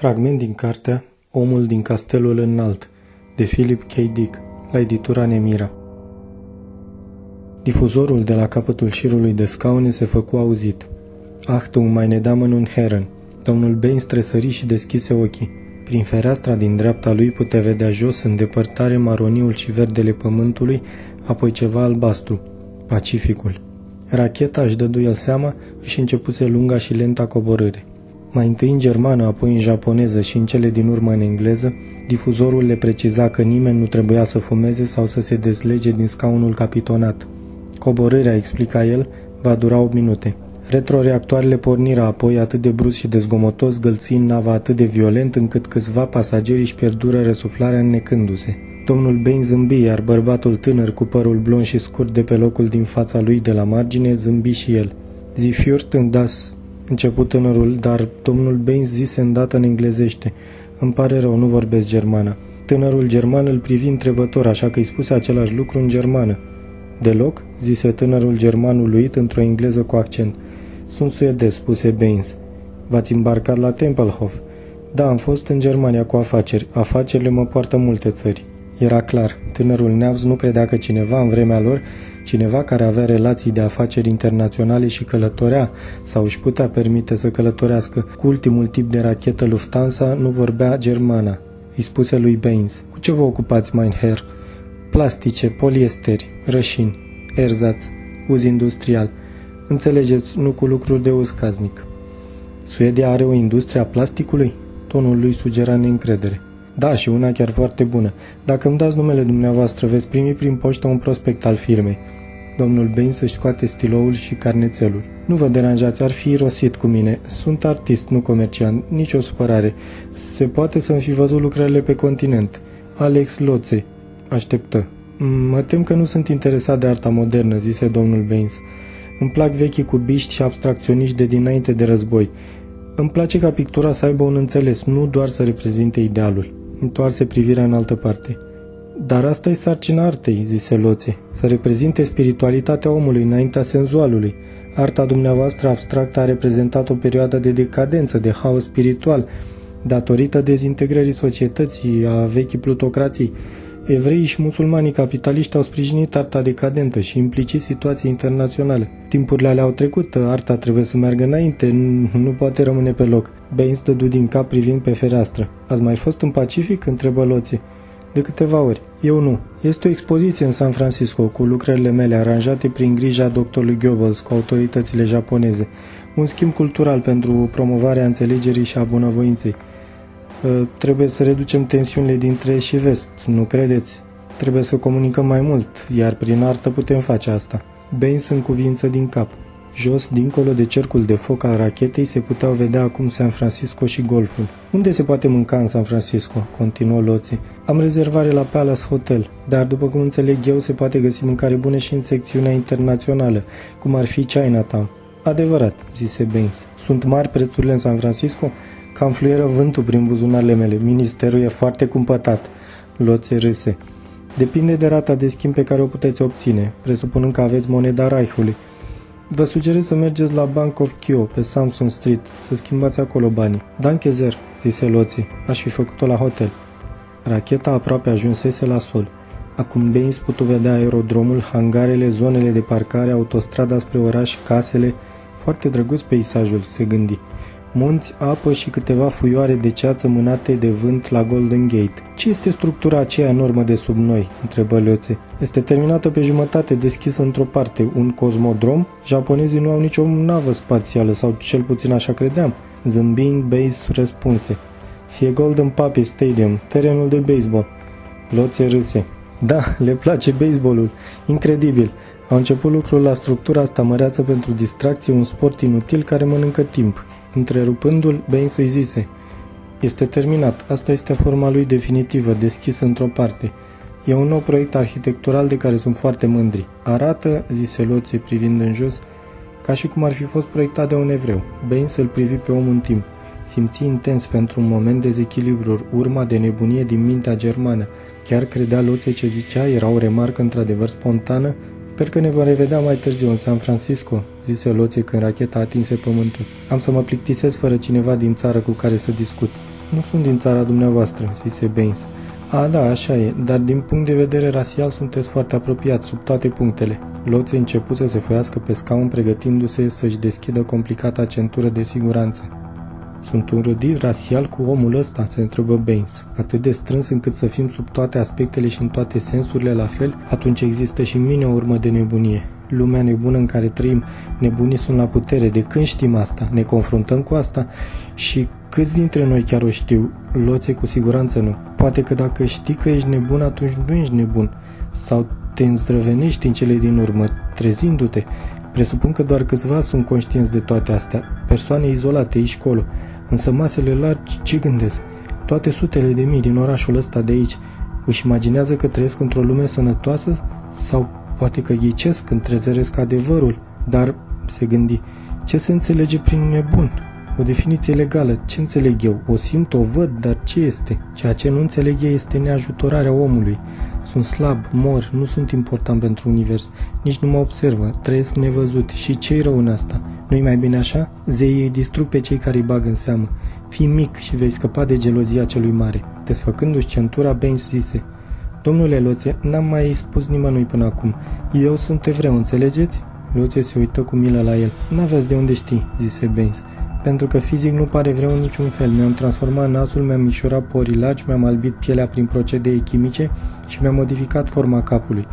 Fragment din cartea Omul din castelul înalt, de Philip K. Dick, la editura Nemira. Difuzorul de la capătul șirului de scaune se făcu auzit. Achtung, mai ne damă un Herren. Domnul Bain stresări și deschise ochii. Prin fereastra din dreapta lui putea vedea jos în depărtare maroniul și verdele pământului, apoi ceva albastru, Pacificul. Racheta își dăduia seama și începuse lunga și lenta coborâre. Mai întâi în germană, apoi în japoneză și în cele din urmă în engleză, difuzorul le preciza că nimeni nu trebuia să fumeze sau să se dezlege din scaunul capitonat. Coborârea, explica el, va dura 8 minute. Retroreactoarele porniră apoi atât de brusc și de zgomotos, gălțind nava atât de violent încât câțiva pasageri își pierdură răsuflarea înnecându-se. Domnul Bain zâmbi, iar bărbatul tânăr cu părul blond și scurt de pe locul din fața lui de la margine zâmbi și el. Sie fürchten das, început tânărul, dar domnul Bain zise îndată în englezește. Îmi pare rău, nu vorbesc germana. Tânărul german îl privi întrebător, așa că îi spuse același lucru în germană. Deloc? zise tânărul german uluit într-o engleză cu accent. Sunt suedez, spuse Baines. V-ați îmbarcat la Tempelhof? Da, am fost în Germania cu afaceri. Afacerile mă poartă multe țări. Era clar, tânărul neavz nu credea că cineva în vremea lor, cineva care avea relații de afaceri internaționale și călătorea sau își putea permite să călătorească cu ultimul tip de rachetă Lufthansa, nu vorbea germana. Îi spuse lui Baines, cu ce vă ocupați, mein Herr? Plastice, poliesteri, rășini, erzat, uz industrial. Înțelegeți, nu cu lucruri de uz caznic. Suedia are o industrie a plasticului? Tonul lui sugera neîncredere. Da, și una chiar foarte bună. Dacă îmi dați numele dumneavoastră, veți primi prin poștă un prospect al firmei. Domnul Bain să-și scoate stiloul și carnețelul. Nu vă deranjați, ar fi rosit cu mine. Sunt artist, nu comerciant, nicio supărare. Se poate să-mi fi văzut lucrările pe continent. Alex Loțe. Așteptă. Mă tem că nu sunt interesat de arta modernă, zise domnul Baines. Îmi plac vechii cubiști și abstracționiști de dinainte de război. Îmi place ca pictura să aibă un înțeles, nu doar să reprezinte idealul. Întoarse privirea în altă parte. Dar asta e sarcina artei, zise Loțe, să reprezinte spiritualitatea omului înaintea senzualului. Arta dumneavoastră abstractă a reprezentat o perioadă de decadență, de haos spiritual, datorită dezintegrării societății, a vechii plutocrații. Evreii și musulmanii capitaliști au sprijinit arta decadentă și implicit situații internaționale. Timpurile alea au trecut, arta trebuie să meargă înainte, nu poate rămâne pe loc. Baines dădu din cap privind pe fereastră. Ați mai fost în Pacific? întrebă Loții. De câteva ori. Eu nu. Este o expoziție în San Francisco cu lucrările mele aranjate prin grija doctorului Goebbels cu autoritățile japoneze. Un schimb cultural pentru promovarea înțelegerii și a bunăvoinței. Ă, trebuie să reducem tensiunile dintre est și vest, nu credeți? Trebuie să comunicăm mai mult, iar prin artă putem face asta. Baines în cuvință din cap. Jos, dincolo de cercul de foc al rachetei, se puteau vedea acum San Francisco și golful. Unde se poate mânca în San Francisco? continuă Loții. Am rezervare la Palace Hotel, dar după cum înțeleg eu, se poate găsi mâncare bună și în secțiunea internațională, cum ar fi Chinatown. Adevărat, zise Baines. Sunt mari prețurile în San Francisco? Cam fluieră vântul prin buzunarele mele. Ministerul e foarte cumpătat. Loțe râse. Depinde de rata de schimb pe care o puteți obține, presupunând că aveți moneda Reichului. Vă sugerez să mergeți la Bank of Kyo, pe Samsung Street, să schimbați acolo banii. Danke zer, zise Loții. Aș fi făcut-o la hotel. Racheta aproape ajunsese la sol. Acum Baines putu vedea aerodromul, hangarele, zonele de parcare, autostrada spre oraș, casele. Foarte drăguț peisajul, se gândi munți, apă și câteva fuioare de ceață mânate de vânt la Golden Gate. Ce este structura aceea enormă de sub noi? întrebă Leoțe. Este terminată pe jumătate, deschisă într-o parte, un cosmodrom? Japonezii nu au nicio navă spațială, sau cel puțin așa credeam. Zâmbind, Base răspunse. Fie Golden Puppy Stadium, terenul de baseball. Loțe râse. Da, le place baseballul. Incredibil. Au început lucrul la structura asta măreață pentru distracție, un sport inutil care mănâncă timp. Întrerupându-l, Baines îi zise, Este terminat, asta este forma lui definitivă, deschisă într-o parte. E un nou proiect arhitectural de care sunt foarte mândri. Arată, zise Loție privind în jos, ca și cum ar fi fost proiectat de un evreu. Baines îl privi pe om în timp. Simți intens pentru un moment dezechilibrul, urma de nebunie din mintea germană. Chiar credea Loție ce zicea, era o remarcă într-adevăr spontană, Sper că ne vom revedea mai târziu în San Francisco, zise Loție când racheta atinse pământul. Am să mă plictisesc fără cineva din țară cu care să discut. Nu sunt din țara dumneavoastră, zise Baines. A, da, așa e, dar din punct de vedere rasial sunteți foarte apropiați, sub toate punctele. Loțe început să se foiască pe scaun, pregătindu-se să-și deschidă complicata centură de siguranță. Sunt înrudit rasial cu omul ăsta?" se întrebă Baines. Atât de strâns încât să fim sub toate aspectele și în toate sensurile la fel, atunci există și în mine o urmă de nebunie. Lumea nebună în care trăim, nebunii sunt la putere. De când știm asta? Ne confruntăm cu asta? Și câți dintre noi chiar o știu? Loțe cu siguranță nu. Poate că dacă știi că ești nebun, atunci nu ești nebun. Sau te îndrăvenești în cele din urmă, trezindu-te. Presupun că doar câțiva sunt conștienți de toate astea, persoane izolate aici colo. Însă masele largi ce gândesc? Toate sutele de mii din orașul ăsta de aici își imaginează că trăiesc într-o lume sănătoasă sau poate că ghicesc când trezăresc adevărul, dar, se gândi, ce se înțelege prin nebun? O definiție legală, ce înțeleg eu? O simt, o văd, dar ce este? Ceea ce nu înțeleg eu este neajutorarea omului. Sunt slab, mor, nu sunt important pentru univers, nici nu mă observă, trăiesc nevăzut. Și ce-i rău în asta? Nu-i mai bine așa? Zeii îi distrug pe cei care îi bag în seamă. Fii mic și vei scăpa de gelozia celui mare. Desfăcându-și centura, Baines zise, Domnule Loțe, n-am mai spus nimănui până acum. Eu sunt evreu, înțelegeți? Loțe se uită cu milă la el. N-aveți de unde știi, zise Baines pentru că fizic nu pare vreau în niciun fel. Mi-am transformat nasul, mi-am mișurat porii largi, mi-am albit pielea prin procedee chimice și mi-am modificat forma capului.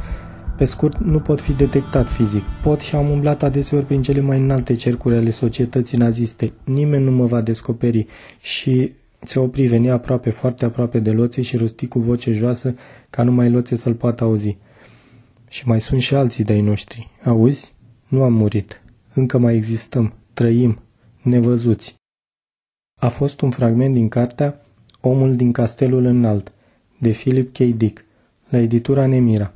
Pe scurt, nu pot fi detectat fizic. Pot și am umblat adeseori prin cele mai înalte cercuri ale societății naziste. Nimeni nu mă va descoperi și se opri, veni aproape, foarte aproape de loțe și rosti cu voce joasă ca numai loțe să-l poată auzi. Și mai sunt și alții de-ai noștri. Auzi? Nu am murit. Încă mai existăm. Trăim nevăzuți. A fost un fragment din cartea Omul din castelul înalt, de Philip K. Dick, la editura Nemira.